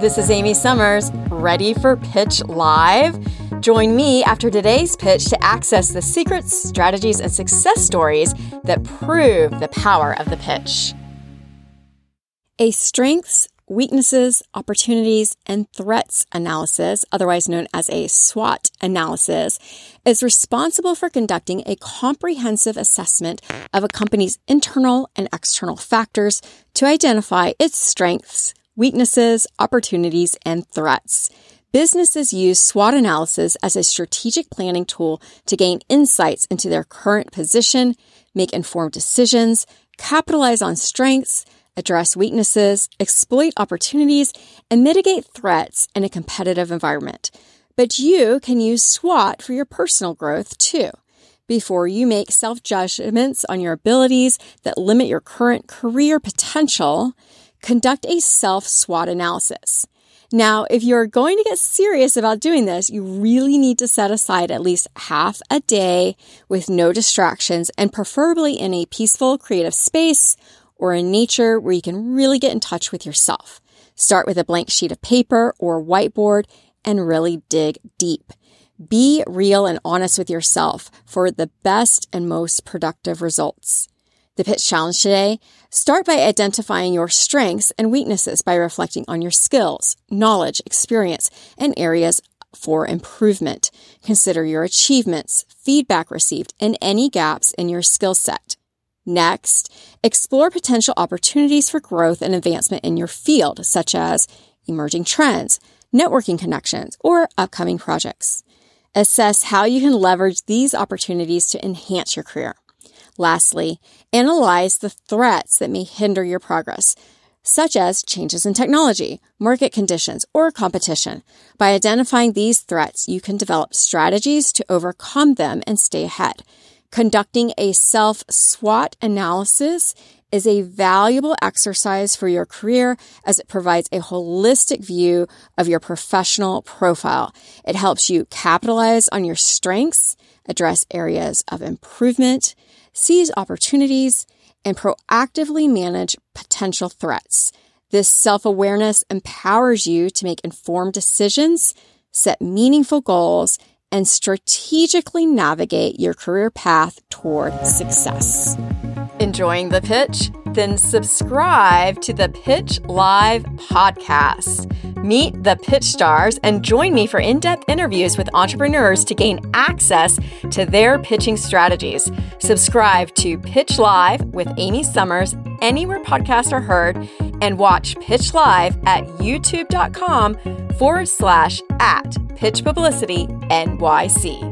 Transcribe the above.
This is Amy Summers, ready for Pitch Live? Join me after today's pitch to access the secrets, strategies, and success stories that prove the power of the pitch. A strengths, weaknesses, opportunities, and threats analysis, otherwise known as a SWOT analysis, is responsible for conducting a comprehensive assessment of a company's internal and external factors to identify its strengths, weaknesses, opportunities, and threats. Businesses use SWOT analysis as a strategic planning tool to gain insights into their current position, make informed decisions, capitalize on strengths, address weaknesses, exploit opportunities, and mitigate threats in a competitive environment. But you can use SWOT for your personal growth too. Before you make self judgments on your abilities that limit your current career potential, conduct a self SWOT analysis. Now, if you're going to get serious about doing this, you really need to set aside at least half a day with no distractions and preferably in a peaceful, creative space or in nature where you can really get in touch with yourself. Start with a blank sheet of paper or whiteboard and really dig deep. Be real and honest with yourself for the best and most productive results. The pitch challenge today start by identifying your strengths and weaknesses by reflecting on your skills, knowledge, experience, and areas for improvement. Consider your achievements, feedback received, and any gaps in your skill set. Next, explore potential opportunities for growth and advancement in your field, such as emerging trends, networking connections, or upcoming projects. Assess how you can leverage these opportunities to enhance your career. Lastly, analyze the threats that may hinder your progress, such as changes in technology, market conditions, or competition. By identifying these threats, you can develop strategies to overcome them and stay ahead. Conducting a self SWOT analysis is a valuable exercise for your career as it provides a holistic view of your professional profile. It helps you capitalize on your strengths, address areas of improvement, seize opportunities, and proactively manage potential threats. This self awareness empowers you to make informed decisions, set meaningful goals, and strategically navigate your career path toward success. Enjoying the pitch? Then subscribe to the Pitch Live podcast. Meet the pitch stars and join me for in depth interviews with entrepreneurs to gain access to their pitching strategies. Subscribe to Pitch Live with Amy Summers anywhere podcasts are heard and watch Pitch Live at youtube.com forward slash at Pitch Publicity NYC.